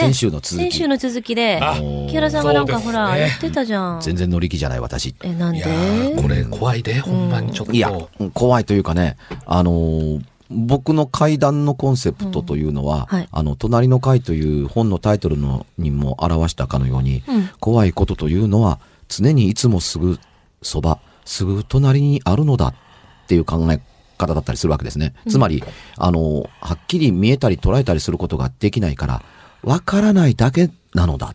先週の続き。先週の続きで、あ木原さんがなんかほら、言ってたじゃん。全然乗り気じゃない私。え、なんで？これ怖いで、ほんまにちょっと。いや、怖いというかね、あのー僕の階段のコンセプトというのは、うんはいあの、隣の階という本のタイトルのにも表したかのように、うん怖いことというのは、常にいつもすぐそば、すぐ隣にあるのだっていう考え方だったりするわけですね。つまり、あの、はっきり見えたり捉えたりすることができないから、わからないだけなのだ。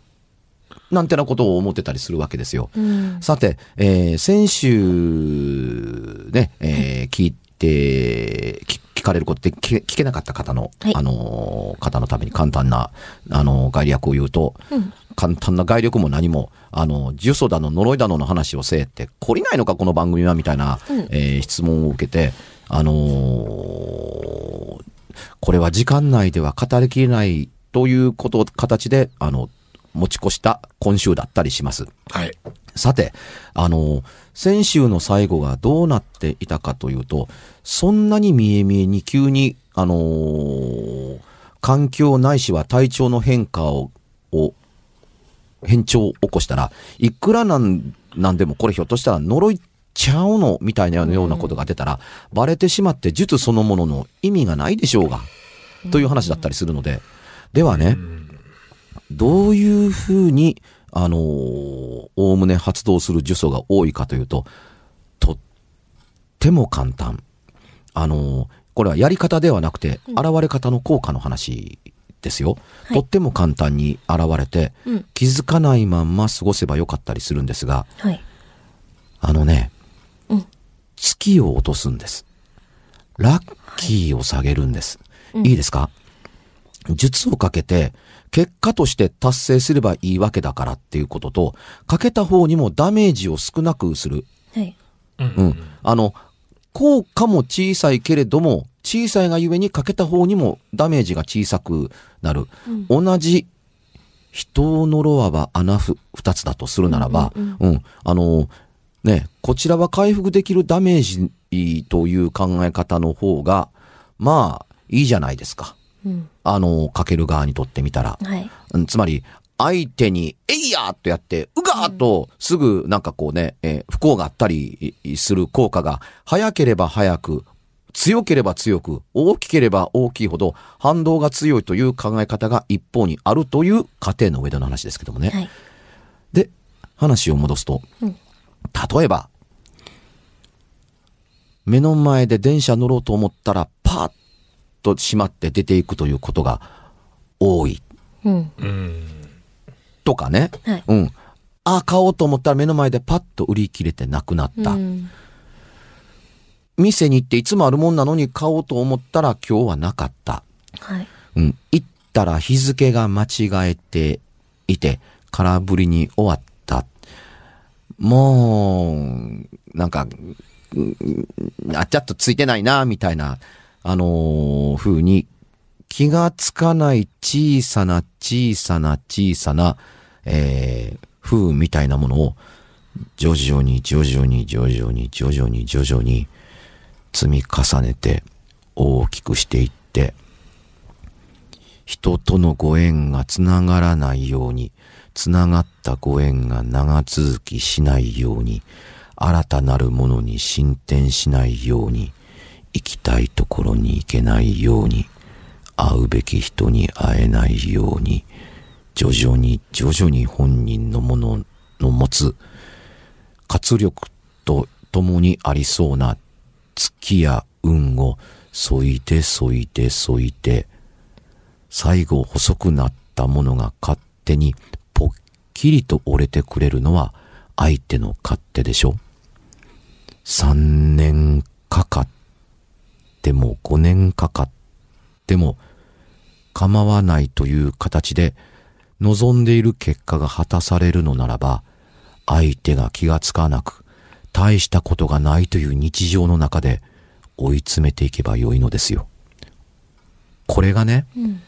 なんてなことを思ってたりするわけですよ。うん。さて、えー先週、ね、えー聞いて、聞聞かれることで聞け聞けなかった方の、はいあのー方のために簡単な、あのー概略を言うと、うん簡単な概略も何も、あの、呪詛だの呪いだのの話をせえって、懲りないのかこの番組はみたいな、うんえー質問を受けて、あのーこれは時間内では語りきれないということ、形で、あの、持ち越した今週だったりします。はい。さて、あの、先週の最後がどうなっていたかというと、そんなに見え見えに急に、あのー環境ないしは体調の変化を、を変調を起こしたら、いくらなん、なんでもこれひょっとしたら呪いちゃうのみたいなようなことが出たら、バレてしまって術そのものの意味がないでしょうが、という話だったりするので、ではね、どういうふうに、あのー、おおむね発動する呪詛が多いかというと、とっても簡単。あのー、これはやり方ではなくて、現れ方の効果の話ですよ。はいとっても簡単に現れて、うん気づかないまんま過ごせばよかったりするんですが、はい。あのね、うん月を落とすんです。ラッキーを下げるんです。いいですか？術をかけて、結果として達成すればいいわけだからっていうことと、かけた方にもダメージを少なくする。はい。うん。あの、効果も小さいけれども、小さいがゆえにかけた方にもダメージが小さくなる。同じ人を呪わば穴ふ二つだとするならば、うん、あの、ね、こちらは回復できるダメージという考え方の方が、まあ、いいじゃないですか。うん。あの、かける側にとってみたら。はい。うんつまり、相手に、えいやーっとやって、うがーっと、すぐなんかこうね、えー不幸があったりする効果が、早ければ早く、強ければ強く、大きければ大きいほど、反動が強いという考え方が一方にあるという過程の上での話ですけどもね。はい。で、話を戻すと、うん例えば、目の前で電車乗ろうと思ったら、パーッと閉まって出ていくということが多い。うん。とかね。はいうん。あ、買おうと思ったら目の前でパッと売り切れてなくなった。うん。店に行っていつもあるもんなのに買おうと思ったら今日はなかった。はい。うん。行ったら日付が間違えていて、空振りに終わった。もう、なんか、うんあ、ちょっとついてないな、みたいな、あのー風に、気がつかない小さな小さな小さな、えー、風みたいなものを、徐々に徐々に徐々に徐々に徐々に積み重ねて大きくしていって、人とのご縁がつながらないように、つながったご縁が長続きしないように、新たなるものに進展しないように、行きたいところに行けないように、会うべき人に会えないように、徐々に徐々に本人のものの持つ活力と共にありそうな月や運を添いて添いて添いて、最後細くなったものが勝手にぽっきりと折れてくれるのは相手の勝手でしょ。三年かかっても五年かかっても構わないという形で望んでいる結果が果たされるのならば相手が気がつかなく大したことがないという日常の中で追い詰めていけばよいのですよ。これがね、うん。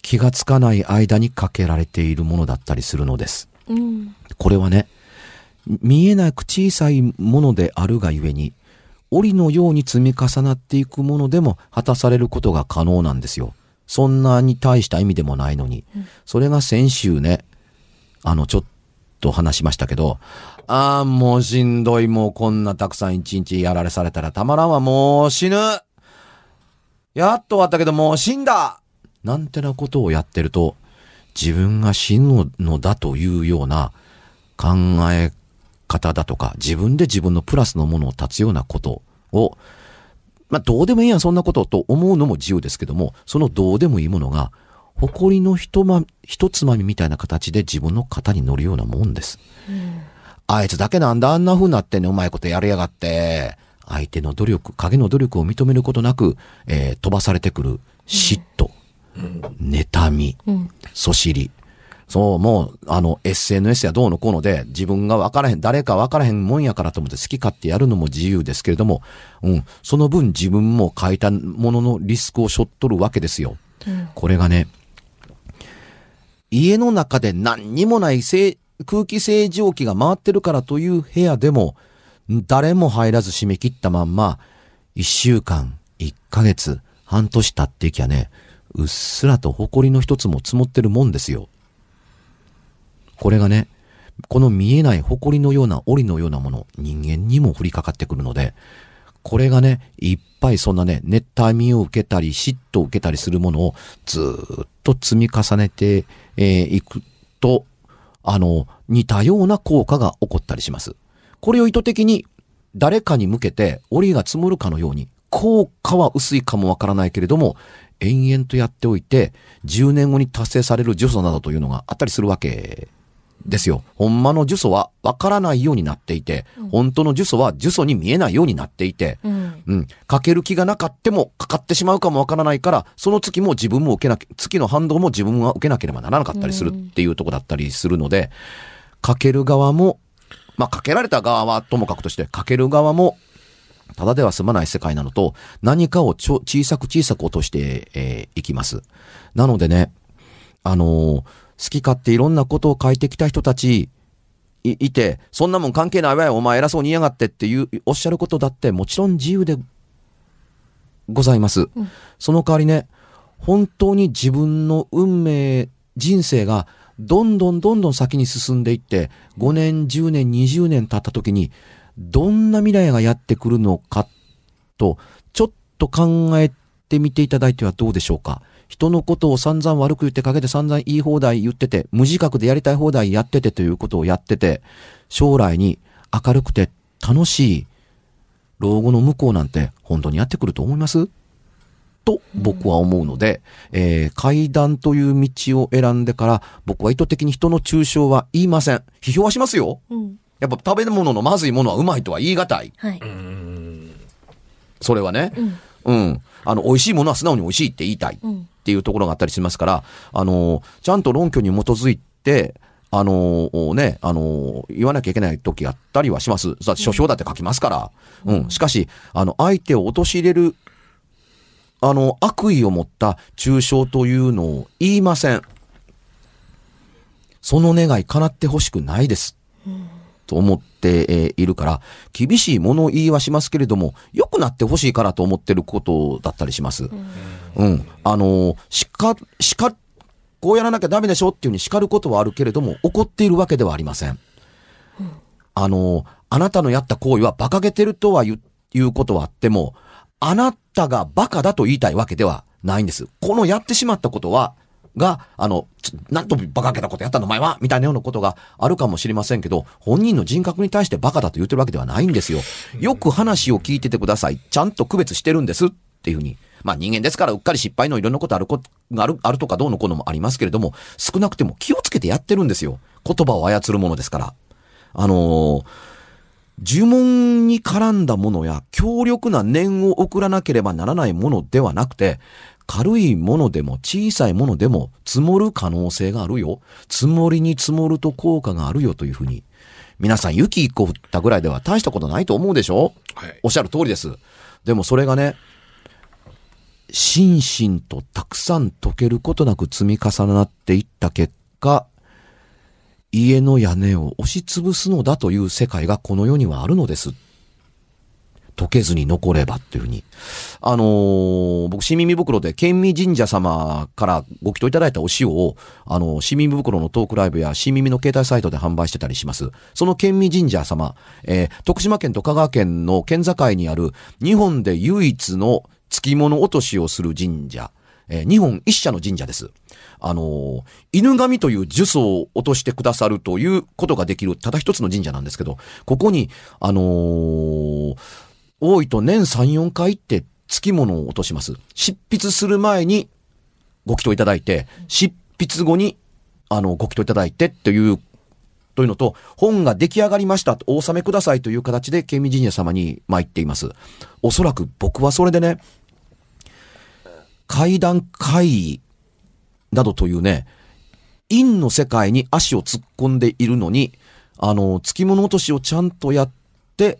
気がつかない間にかけられているものだったりするのです。うん。これはね、見えなく小さいものであるがゆえに、檻のように積み重なっていくものでも果たされることが可能なんですよ。そんなに大した意味でもないのに。それが先週ね、あの、ちょっと話しましたけど、ああ、もうしんどい、もうこんなたくさん一日やられされたらたまらんわ、もう死ぬやっと終わったけどもう死んだなんてなことをやってると、自分が死ぬのだというような考え方だとか、自分で自分のプラスのものを立つようなことを、まあ、どうでもいいやん、そんなことと思うのも自由ですけども、そのどうでもいいものが、誇りのひとま、一つまみみたいな形で自分の肩に乗るようなもんです。あいつだけなんだあんな風になってんねんうまいことやりやがって。相手の努力、影の努力を認めることなく、えー飛ばされてくる嫉妬、妬み、うん。そしり。そう、もう、あの、SNS やどうのこうので、自分が分からへん、誰か分からへんもんやからと思って好き勝手やるのも自由ですけれども、うん、その分自分も書いたもののリスクを背負っとるわけですよ。これがね、家の中で何にもないせ空気清浄機が回ってるからという部屋でも、誰も入らず締め切ったまんま、一週間、一ヶ月、半年経っていきゃね、うっすらと埃の一つも積もってるもんですよ。これがね、この見えない埃のような檻のようなもの、人間にも降りかかってくるので、これがね、いっぱいそんなね、妬みを受けたり、嫉妬を受けたりするものをずっと積み重ねてい、えーくと、あの、似たような効果が起こったりします。これを意図的に誰かに向けて檻が積もるかのように、効果は薄いかもわからないけれども、延々とやっておいて、10年後に達成される呪詛などというのがあったりするわけですよ。ほんまの呪詛はわからないようになっていて、本当の呪詛は呪詛に見えないようになっていて、うん。うん。かける気がなかってもかかってしまうかもわからないから、その月も自分も受けなき、月の反動も自分は受けなければならなかったりするっていうとこだったりするので、かける側も、まあ、かけられた側はともかくとして、かける側も、ただでは済まない世界なのと、何かをちょ小さく小さく落として、えーいきます。なのでね、あのー好き勝手いろんなことを書いてきた人たち、いいて、そんなもん関係ないわよ、お前偉そうに言いやがってっていう、おっしゃることだってもちろん自由でございます。その代わりね、本当に自分の運命、人生がどんどんどんどん先に進んでいって、5年、10年、20年経った時に、どんな未来がやってくるのかと、ちょっと考えてみていただいてはどうでしょうか？人のことを散々悪く言ってかけて散々言い放題言ってて、無自覚でやりたい放題やっててということをやってて、将来に明るくて楽しい老後の向こうなんて本当にやってくると思います？と僕は思うので、えー階段という道を選んでから僕は意図的に人の抽象は言いません。批評はしますよ。うん。やっぱ食べ物のまずいものはうまいとは言い難い。はい。それはね。うん。あの、美味しいものは素直に美味しいって言いたいっうん。ていうところがあったりしますから、あの、ちゃんと論拠に基づいて、あのね、あの言わなきゃいけない時あったりはします。さ書評だって書きますから。うん。しかし、あの、相手を陥れる、あの、悪意を持った抽象というのを言いません。その願い叶ってほしくないです。と思って、えーいるから、厳しい物言いはしますけれども、良くなってほしいからと思ってることだったりします。うん。あのー、叱、叱、こうやらなきゃダメでしょっていうふうに叱ることはあるけれども、怒っているわけではありません。あのー、あなたのやった行為は馬鹿げてるとは言う、いうことはあっても、あなたがバカだと言いたいわけではないんです。このやってしまったことは、が、あの、ちょなんと馬鹿げたことやったのお前はみたいなようなことがあるかもしれませんけど、本人の人格に対してバカだと言ってるわけではないんですよ。よく話を聞いててください。ちゃんと区別してるんですっていうふうに。まあ人間ですからうっかり失敗のいろんなことあるこ、がある、あるとかどうのこうのもありますけれども、少なくても気をつけてやってるんですよ。言葉を操るものですから。あのー呪文に絡んだものや強力な念を送らなければならないものではなくて、軽いものでも小さいものでも積もる可能性があるよ。積もりに積もると効果があるよというふうに。皆さん雪一個降ったぐらいでは大したことないと思うでしょ？はい。おっしゃる通りです。でもそれがね、心身とたくさん溶けることなく積み重なっていった結果、家の屋根を押しつぶすのだという世界がこの世にはあるのです。溶けずに残ればっていうふうに。あのー僕、新耳袋で、県民神社様からご祈祷いただいたお塩を、あのー新耳袋のトークライブや新耳の携帯サイトで販売してたりします。その県民神社様、えー徳島県と香川県の県境にある、日本で唯一の付き物落としをする神社。えー日本一社の神社です。あのー犬神という呪詛を落としてくださるということができる、ただ一つの神社なんですけど、ここに、あのー多いと年3、4回って付き物を落とします。執筆する前にご祈祷いただいて、執筆後に、あの、ご祈祷いただいてっていう、というのと、本が出来上がりました、お納めくださいという形で、県民神社様に参っています。おそらく僕はそれでね、階段会議などというね、陰の世界に足を突っ込んでいるのに、あの、付き物落としをちゃんとやって、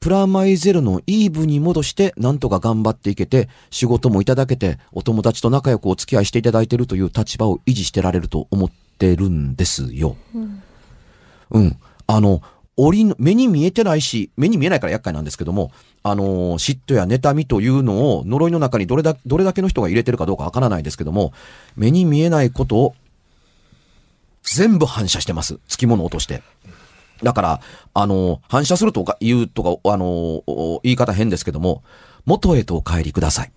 プラマイゼロのイーブに戻して、なんとか頑張っていけて、仕事もいただけて、お友達と仲良くお付き合いしていただいているという立場を維持してられると思ってるんですよ。うん。あの、折の、目に見えてないし、目に見えないから厄介なんですけども、あの嫉妬や妬みというのを呪いの中にどれだ、どれだけの人が入れてるかどうかわからないですけども、目に見えないことを全部反射してます。付き物を落として。だから、あの、反射するとか言うとか、あの、言い方変ですけども、元へとお帰りください。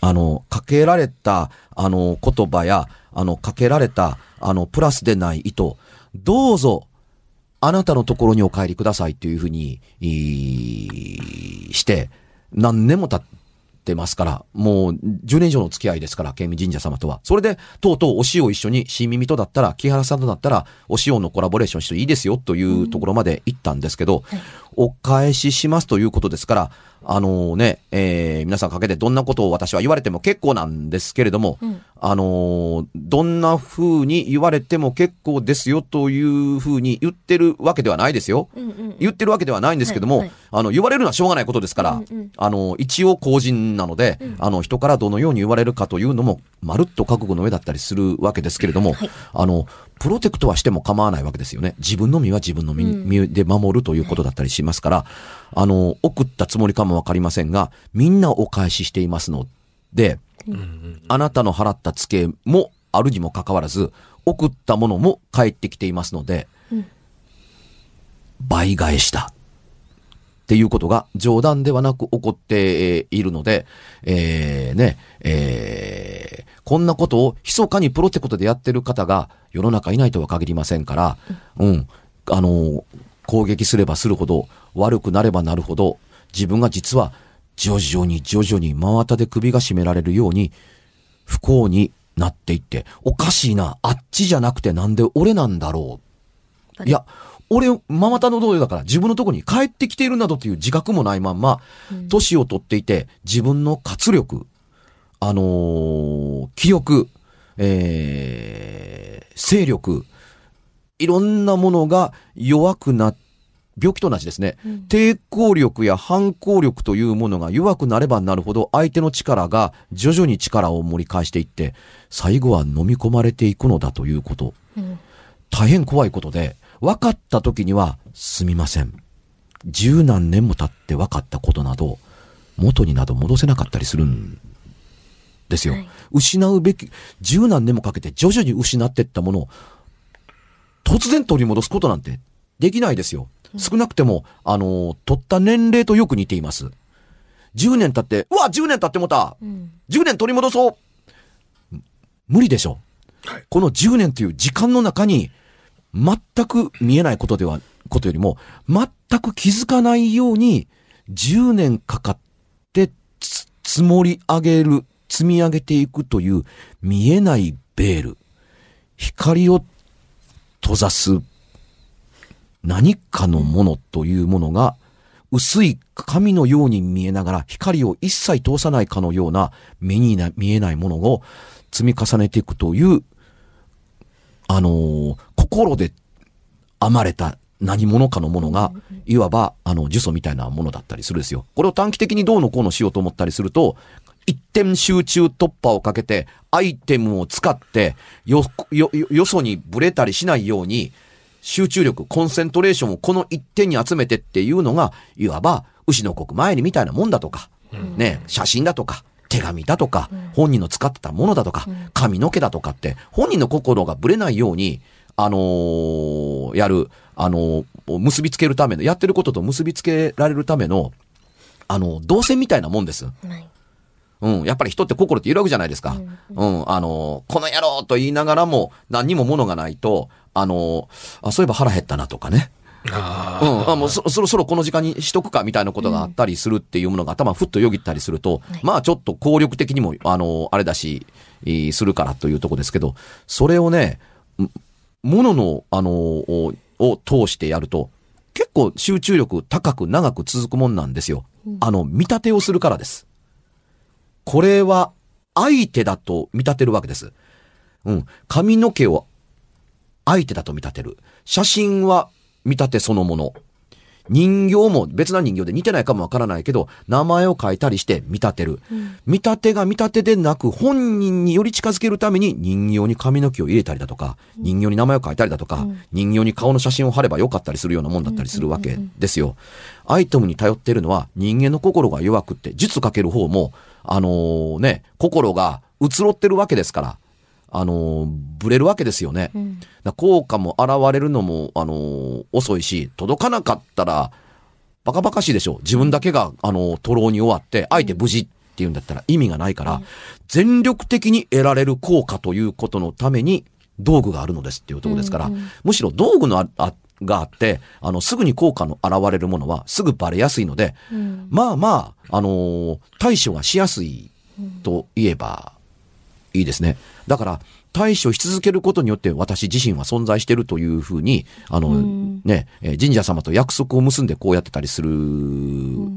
あの、かけられた、あの、言葉や、あの、かけられた、あの、プラスでない意図、どうぞ、あなたのところにお帰りくださいっていうふうに、して、何年も経ってますから、もう10年以上の付き合いですから、県民神社様とは。それで、とうとうお塩一緒に、新耳とだったら、木原さんとだったら、お塩のコラボレーションしていいですよというところまで行ったんですけど、お返ししますということですから、あのね、えー皆さんかけてどんなことを私は言われても結構なんですけれども、あのーどんな風に言われても結構ですよという風に言ってるわけではないですよ。うんうん。言ってるわけではないんですけども、はいはいあの、言われるのはしょうがないことですから、うんうん。あの、一応公人なので、あの、人からどのように言われるかというのも、まるっと覚悟の上だったりするわけですけれども、はい。あの、プロテクトはしても構わないわけですよね。自分の身は自分の身,、身で守るということだったりしますから、あの、送ったつもりかもわかりませんが、みんなお返ししていますので、あなたの払った付けもあるにもかかわらず、送ったものも返ってきていますので、倍返しだ。っていうことが冗談ではなく起こっているので、えー、ね、えー、こんなことを密かにプロテクトでやってる方が世の中いないとは限りませんから、うん、あの、攻撃すればするほど、悪くなればなるほど、自分が実は徐々に徐々に真綿で首が絞められるように、不幸になっていって、おかしいな、あっちじゃなくてなんで俺なんだろう。いや、俺、ママタの同僚だから自分のところに帰ってきているなどという自覚もないまんま、年を取っていて、自分の活力、あのー気力、えー、勢力、いろんなものが弱くな、病気と同じですね。抵抗力や反抗力というものが弱くなればなるほど、相手の力が徐々に力を盛り返していって、最後は飲み込まれていくのだということ。大変怖いことで、分かった時には、すみません。十何年も経って分かったことなど、元になど戻せなかったりするんですよ。はい失うべき、十何年もかけて徐々に失っていったものを、突然取り戻すことなんてできないですよ。少なくても、あの、取った年齢とよく似ています。10年経って、うわ !10 年経ってもた、!10 年取り戻そう無理でしょ。はいこの10年という時間の中に、全く見えないことでは、ことよりも、全く気づかないように、10年かかって積もり上げる、積み上げていくという見えないベール。光を閉ざす何かのものというものが、薄い紙のように見えながら光を一切通さないかのような目に見えないものを積み重ねていくという、あのー心で編まれた何者かのものが、いわば、あの、呪詛みたいなものだったりするんですよ。これを短期的にどうのこうのしようと思ったりすると、一点集中突破をかけて、アイテムを使って、よ、よ、よよそにブレたりしないように、集中力、コンセントレーションをこの一点に集めてっていうのが、いわば、牛の国前にみたいなもんだとか、ね、写真だとか、手紙だとか、本人の使ってたものだとか、髪の毛だとかって、本人の心がぶれないように、あのーやる、あのー結びつけるための、やってることと結びつけられるための、あの、動線みたいなもんです。はい。うん。やっぱり人って心っているわけじゃないですか。うん。あの、この野郎と言いながらも何にも物がないと、あの、あ、そういえば腹減ったなとかね。あうん。あ、もうそそろそろこの時間にしとくかみたいなことがあったりするっていうものが頭ふっとよぎったりすると、はいまあちょっと効力的にも、あの、あれだし、えーするからというとこですけど、それをね、んものの、あの、をを通してやると、結構集中力高く長く続くもんなんですよ。あの、見立てをするからです。これは相手だと見立てるわけです。うん。髪の毛を相手だと見立てる。写真は見立てそのもの。人形も別な人形で似てないかもわからないけど、名前を書いたりして見立てる。見立てが見立てでなく、本人により近づけるために人形に髪の毛を入れたりだとか、人形に名前を書いたりだとか、人形に顔の写真を貼ればよかったりするようなもんだったりするわけですよ。アイテムに頼っているのは人間の心が弱くって、術かける方も、あのーね、心が移ろってるわけですから、あのーブレるわけですよね。だから効果も現れるのも、あのー遅いし、届かなかったら、バカバカしいでしょ。自分だけが、あのー、徒労に終わって、相手無事っていうんだったら意味がないから、全力的に得られる効果ということのために、道具があるのですっていうところですから、むしろ道具のああがあって、あの、すぐに効果の現れるものはすぐバレやすいので、まあまあ、あのー対処がしやすいと言えばいいですね。だから、対処し続けることによって私自身は存在しているというふうに、あの、ね、えー神社様と約束を結んでこうやってたりする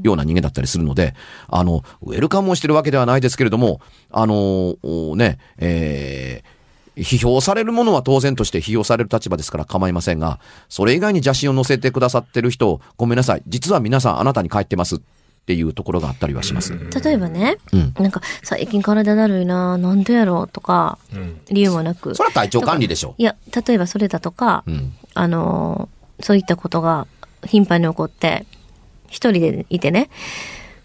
ような人間だったりするので、あの、ウェルカムをしてるわけではないですけれども、あのーね、えー批評されるものは当然として批評される立場ですから構いませんが、それ以外に邪心を乗せてくださってる人、ごめんなさい。実は皆さんあなたに帰ってますっていうところがあったりはします。例えばね、うんなんか、最近体だるいな、なんでやろうとか、うん理由もなく。それは体調管理でしょいや、例えばそれだとか、うん。あのーそういったことが頻繁に起こって、一人でいてね、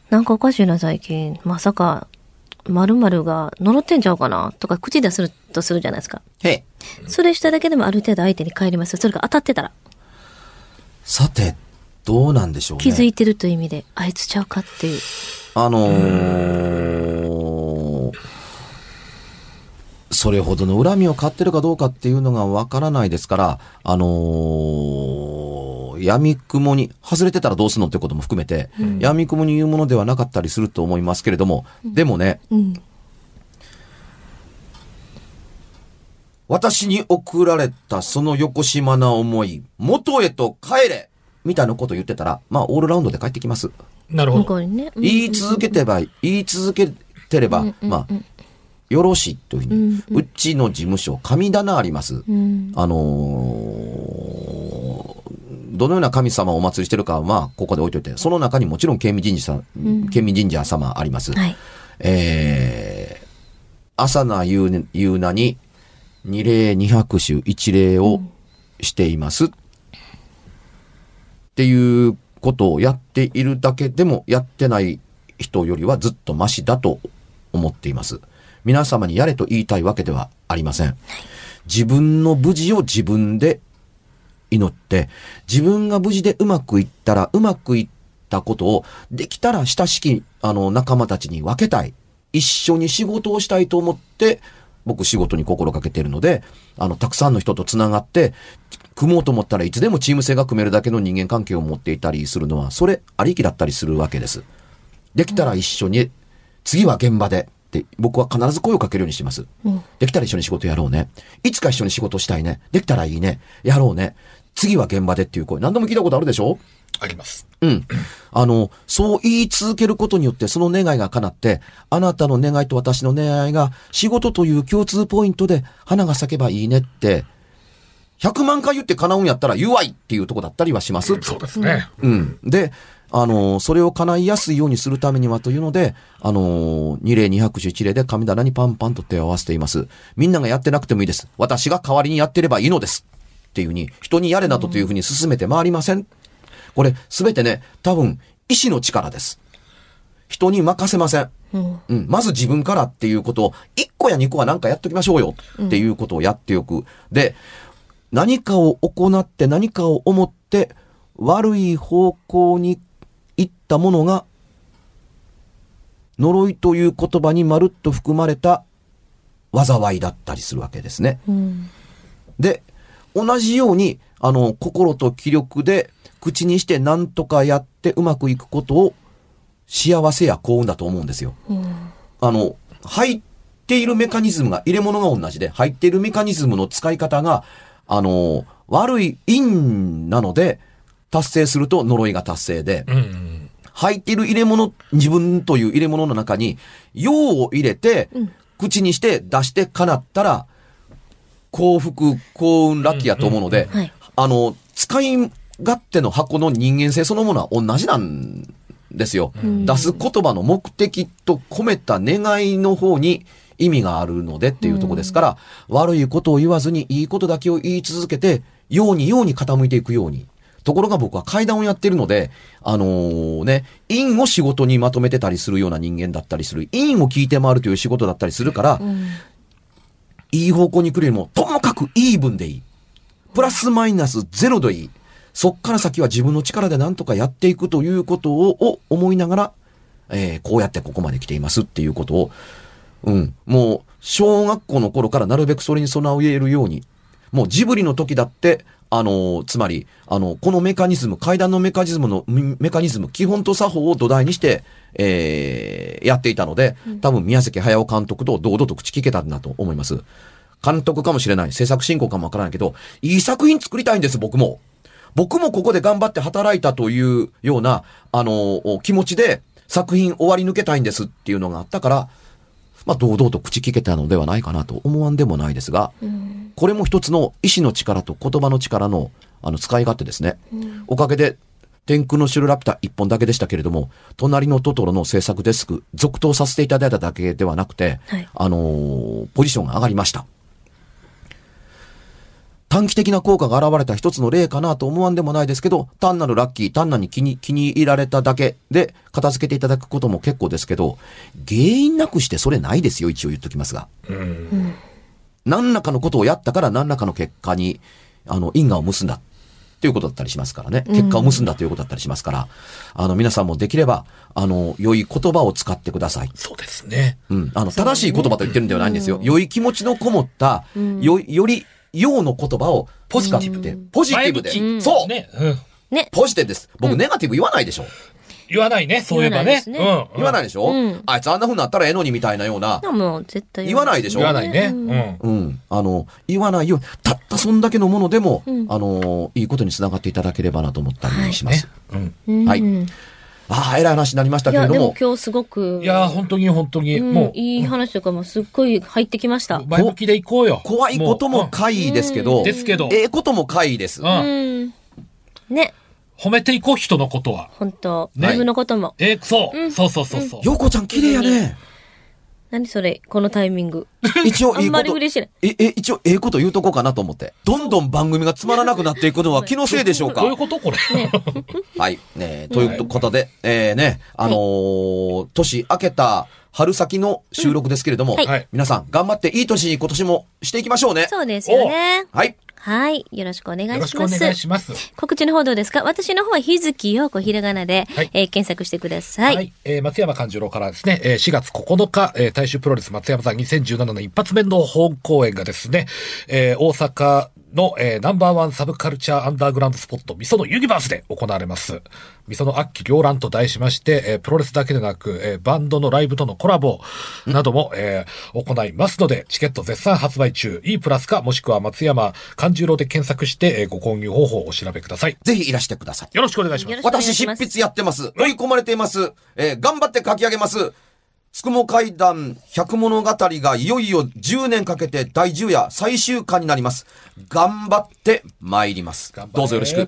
なんかおかしいな最近、まさか、〇〇が呪ってんちゃうかなとか口でするとするじゃないですか。へえ。それしただけでもある程度相手に帰ります。それが当たってたら、さて、どうなんでしょうね。気づいてるという意味で、あいつちゃうかっていう。あのーそれほどの恨みを買ってるかどうかっていうのがわからないですから、あのー闇雲に、外れてたらどうすんのってことも含めて、闇雲に言うものではなかったりすると思いますけれども、でもね、うん。私に送られたその横島な思い、元へと帰れみたいなこと言ってたら、まあ、オールラウンドで帰ってきます。向なるほど。こうにね。うん言い続けてば、言い続けてれば、まあ、よろしいというふうに、うちの事務所、神棚あります。うん。あのーどのような神様をお祭りしてるかは、まあ、ここで置いといて、その中にもちろん県民神社さん、県民神社様あります。はい。えー、朝名言うね言う名に、二礼二拍手一礼をしています。っていうことをやっているだけでも、やってない人よりはずっとマシだと思っています。皆様にやれと言いたいわけではありません。自分の無事を自分で祈って、自分が無事でうまくいったら、うまくいったことを、できたら親しき、あの、仲間たちに分けたい。一緒に仕事をしたいと思って、僕仕事に心がけているので、あの、たくさんの人と繋がって、組もうと思ったらいつでもチーム性が組めるだけの人間関係を持っていたりするのは、それありきだったりするわけです。できたら一緒に、次は現場で、って僕は必ず声をかけるようにします。できたら一緒に仕事やろうね。いつか一緒に仕事したいね。できたらいいね。やろうね。次は現場でっていう声。何度も聞いたことあるでしょ？あります。うん。あの、そう言い続けることによってその願いが叶って、あなたの願いと私の願いが仕事という共通ポイントで花が咲けばいいねって、100万回言って叶うんやったら UI っていうとこだったりはします。そうですね。うん。で、あの、それを叶いやすいようにするためにはというので、あの、二例二拍手一例で神棚にパンパンと手を合わせています。みんながやってなくてもいいです。私が代わりにやってればいいのです。っていうふうに、人にやれなどというふうに進めて回りません。これ、すべてね、多分、意志の力です。人に任せません。うん。うん、まず自分からっていうことを、1個や2個は何かやっときましょうよっていうことをやっておく。で、何かを行って何かを思って悪い方向に行ったものが、呪いという言葉にまるっと含まれた災いだったりするわけですね。うん。で、同じように、あの、心と気力で口にして何とかやってうまくいくことを幸せや幸運だと思うんですよ。うん。あの、入っているメカニズムが、入れ物が同じで、入っているメカニズムの使い方が、あの、悪い因なので、達成すると呪いが達成で、うんうん。入っている入れ物、自分という入れ物の中に、用を入れて、うん口にして出して叶ったら、幸福、幸運、ラッキーやと思うので、はい。あの、使い勝手の箱の人間性そのものは同じなんですよ。ん出す言葉の目的と込めた願いの方に意味があるのでっていうところですから、悪いことを言わずにいいことだけを言い続けて、ようにように傾いていくように。ところが僕は階段をやってるので、あのーね、因を仕事にまとめてたりするような人間だったりする、因を聞いて回るという仕事だったりするから、うん。いい方向に来るよりも、ともかくイーブンでいい。プラスマイナスゼロでいい。そっから先は自分の力で何とかやっていくということをを思いながら、えーこうやってここまで来ていますっていうことを、うん、もう、小学校の頃からなるべくそれに備えるように、もうジブリの時だって、あのーつまり、あの、このメカニズム、階段のメカニズムの、メメカニズム、基本と作法を土台にして、えーやっていたので、多分宮崎駿監督と堂々と口聞けたんだと思います。監督かもしれない、制作進行かもわからないけど、いい作品作りたいんです、僕も。僕もここで頑張って働いたというような、あのー気持ちで作品終わり抜けたいんですっていうのがあったから、まあ、堂々と口聞けたのではないかなと思わんでもないですが、うん。これも一つの意志の力と言葉の力の、あの、使い勝手ですね。おかげで、天空の城ラピュタ一本だけでしたけれども、隣のトトロの制作デスク、続投させていただいただけではなくて、はいあのーポジションが上がりました。短期的な効果が現れた一つの例かなと思わんでもないですけど、単なるラッキー、単なる気に、気に入られただけで片付けていただくことも結構ですけど、原因なくしてそれないですよ、一応言っときますが。うん。何らかのことをやったから何らかの結果に、あの、因果を結んだ。っていうことだったりしますからね。結果を結んだということだったりしますから、あの、皆さんもできれば、あの、良い言葉を使ってください。そうですね。うん。あの、正しい言葉と言ってるんではないんですよ。うん良い気持ちのこもった、うんよ、より、用の言葉をポジティブで、ポジティブで。そう、ね。うん。ね。ポジティブです。僕、ネガティブ言わないでしょ。言わないね、そういえばね。言わないですねうん。言わないでしょ、うんあいつあんな風になったらええのにみたいなような、もう絶対言わないでしょ言わないね。うん。あの、言わないように、たったそんだけのものでも、うんあの、いいことにつながっていただければなと思ったりします。ね。うん。はいいああ、偉い話になりましたけれや、ども、でも今日すごく。うん。いやー、本当に本当に、うんもう、いい話とかもすっごい入ってきました。前向きでいこうよ。怖いことも怪異ですけど、うんですけどええことも怪異です。うんうん。ね。褒めていこう、人のことは。本当ね自分のことも。えー、そう、うんそうそうそうそう。ようこちゃん綺麗やね。何それこのタイミング。一応いいことあんまり、嬉しい。え、え、一応ええこと言うとこうかなと思って。どんどん番組がつまらなくなっていくのは気のせいでしょうかどういうことこれ？はい。ねということで、えーね、あのー年明けた春先の収録ですけれども、はいはい皆さん頑張っていい年に今年もしていきましょうね。そうですよね。はい。はい。よろしくお願いよろしくおします。願いします。告知の方どうですか？私の方は日月陽子ひらがなで、はいえー検索してください。はい。えー松山勘十郎からですね、えー4月9日、えー大衆プロレス松山さん2017年一発目の本公演がですね、えー大阪の、えーナンバーワンサブカルチャーアンダーグラウンドスポット、ミソのユニバースで行われます。ミソの悪鬼両乱と題しまして、えープロレスだけでなく、えーバンドのライブとのコラボなども、えー行いますので、チケット絶賛発売中、E プラスか、もしくは松山勘十郎で検索して、えーご購入方法をお調べください。ぜひいらしてください。よろしくお願いしますよろ。しくお願い私、執筆やってます。追い込まれています。えー頑張って書き上げます。つくも階段百物語がいよいよ10年かけて第10夜最終巻になります。頑張って参りますどうぞよろしく。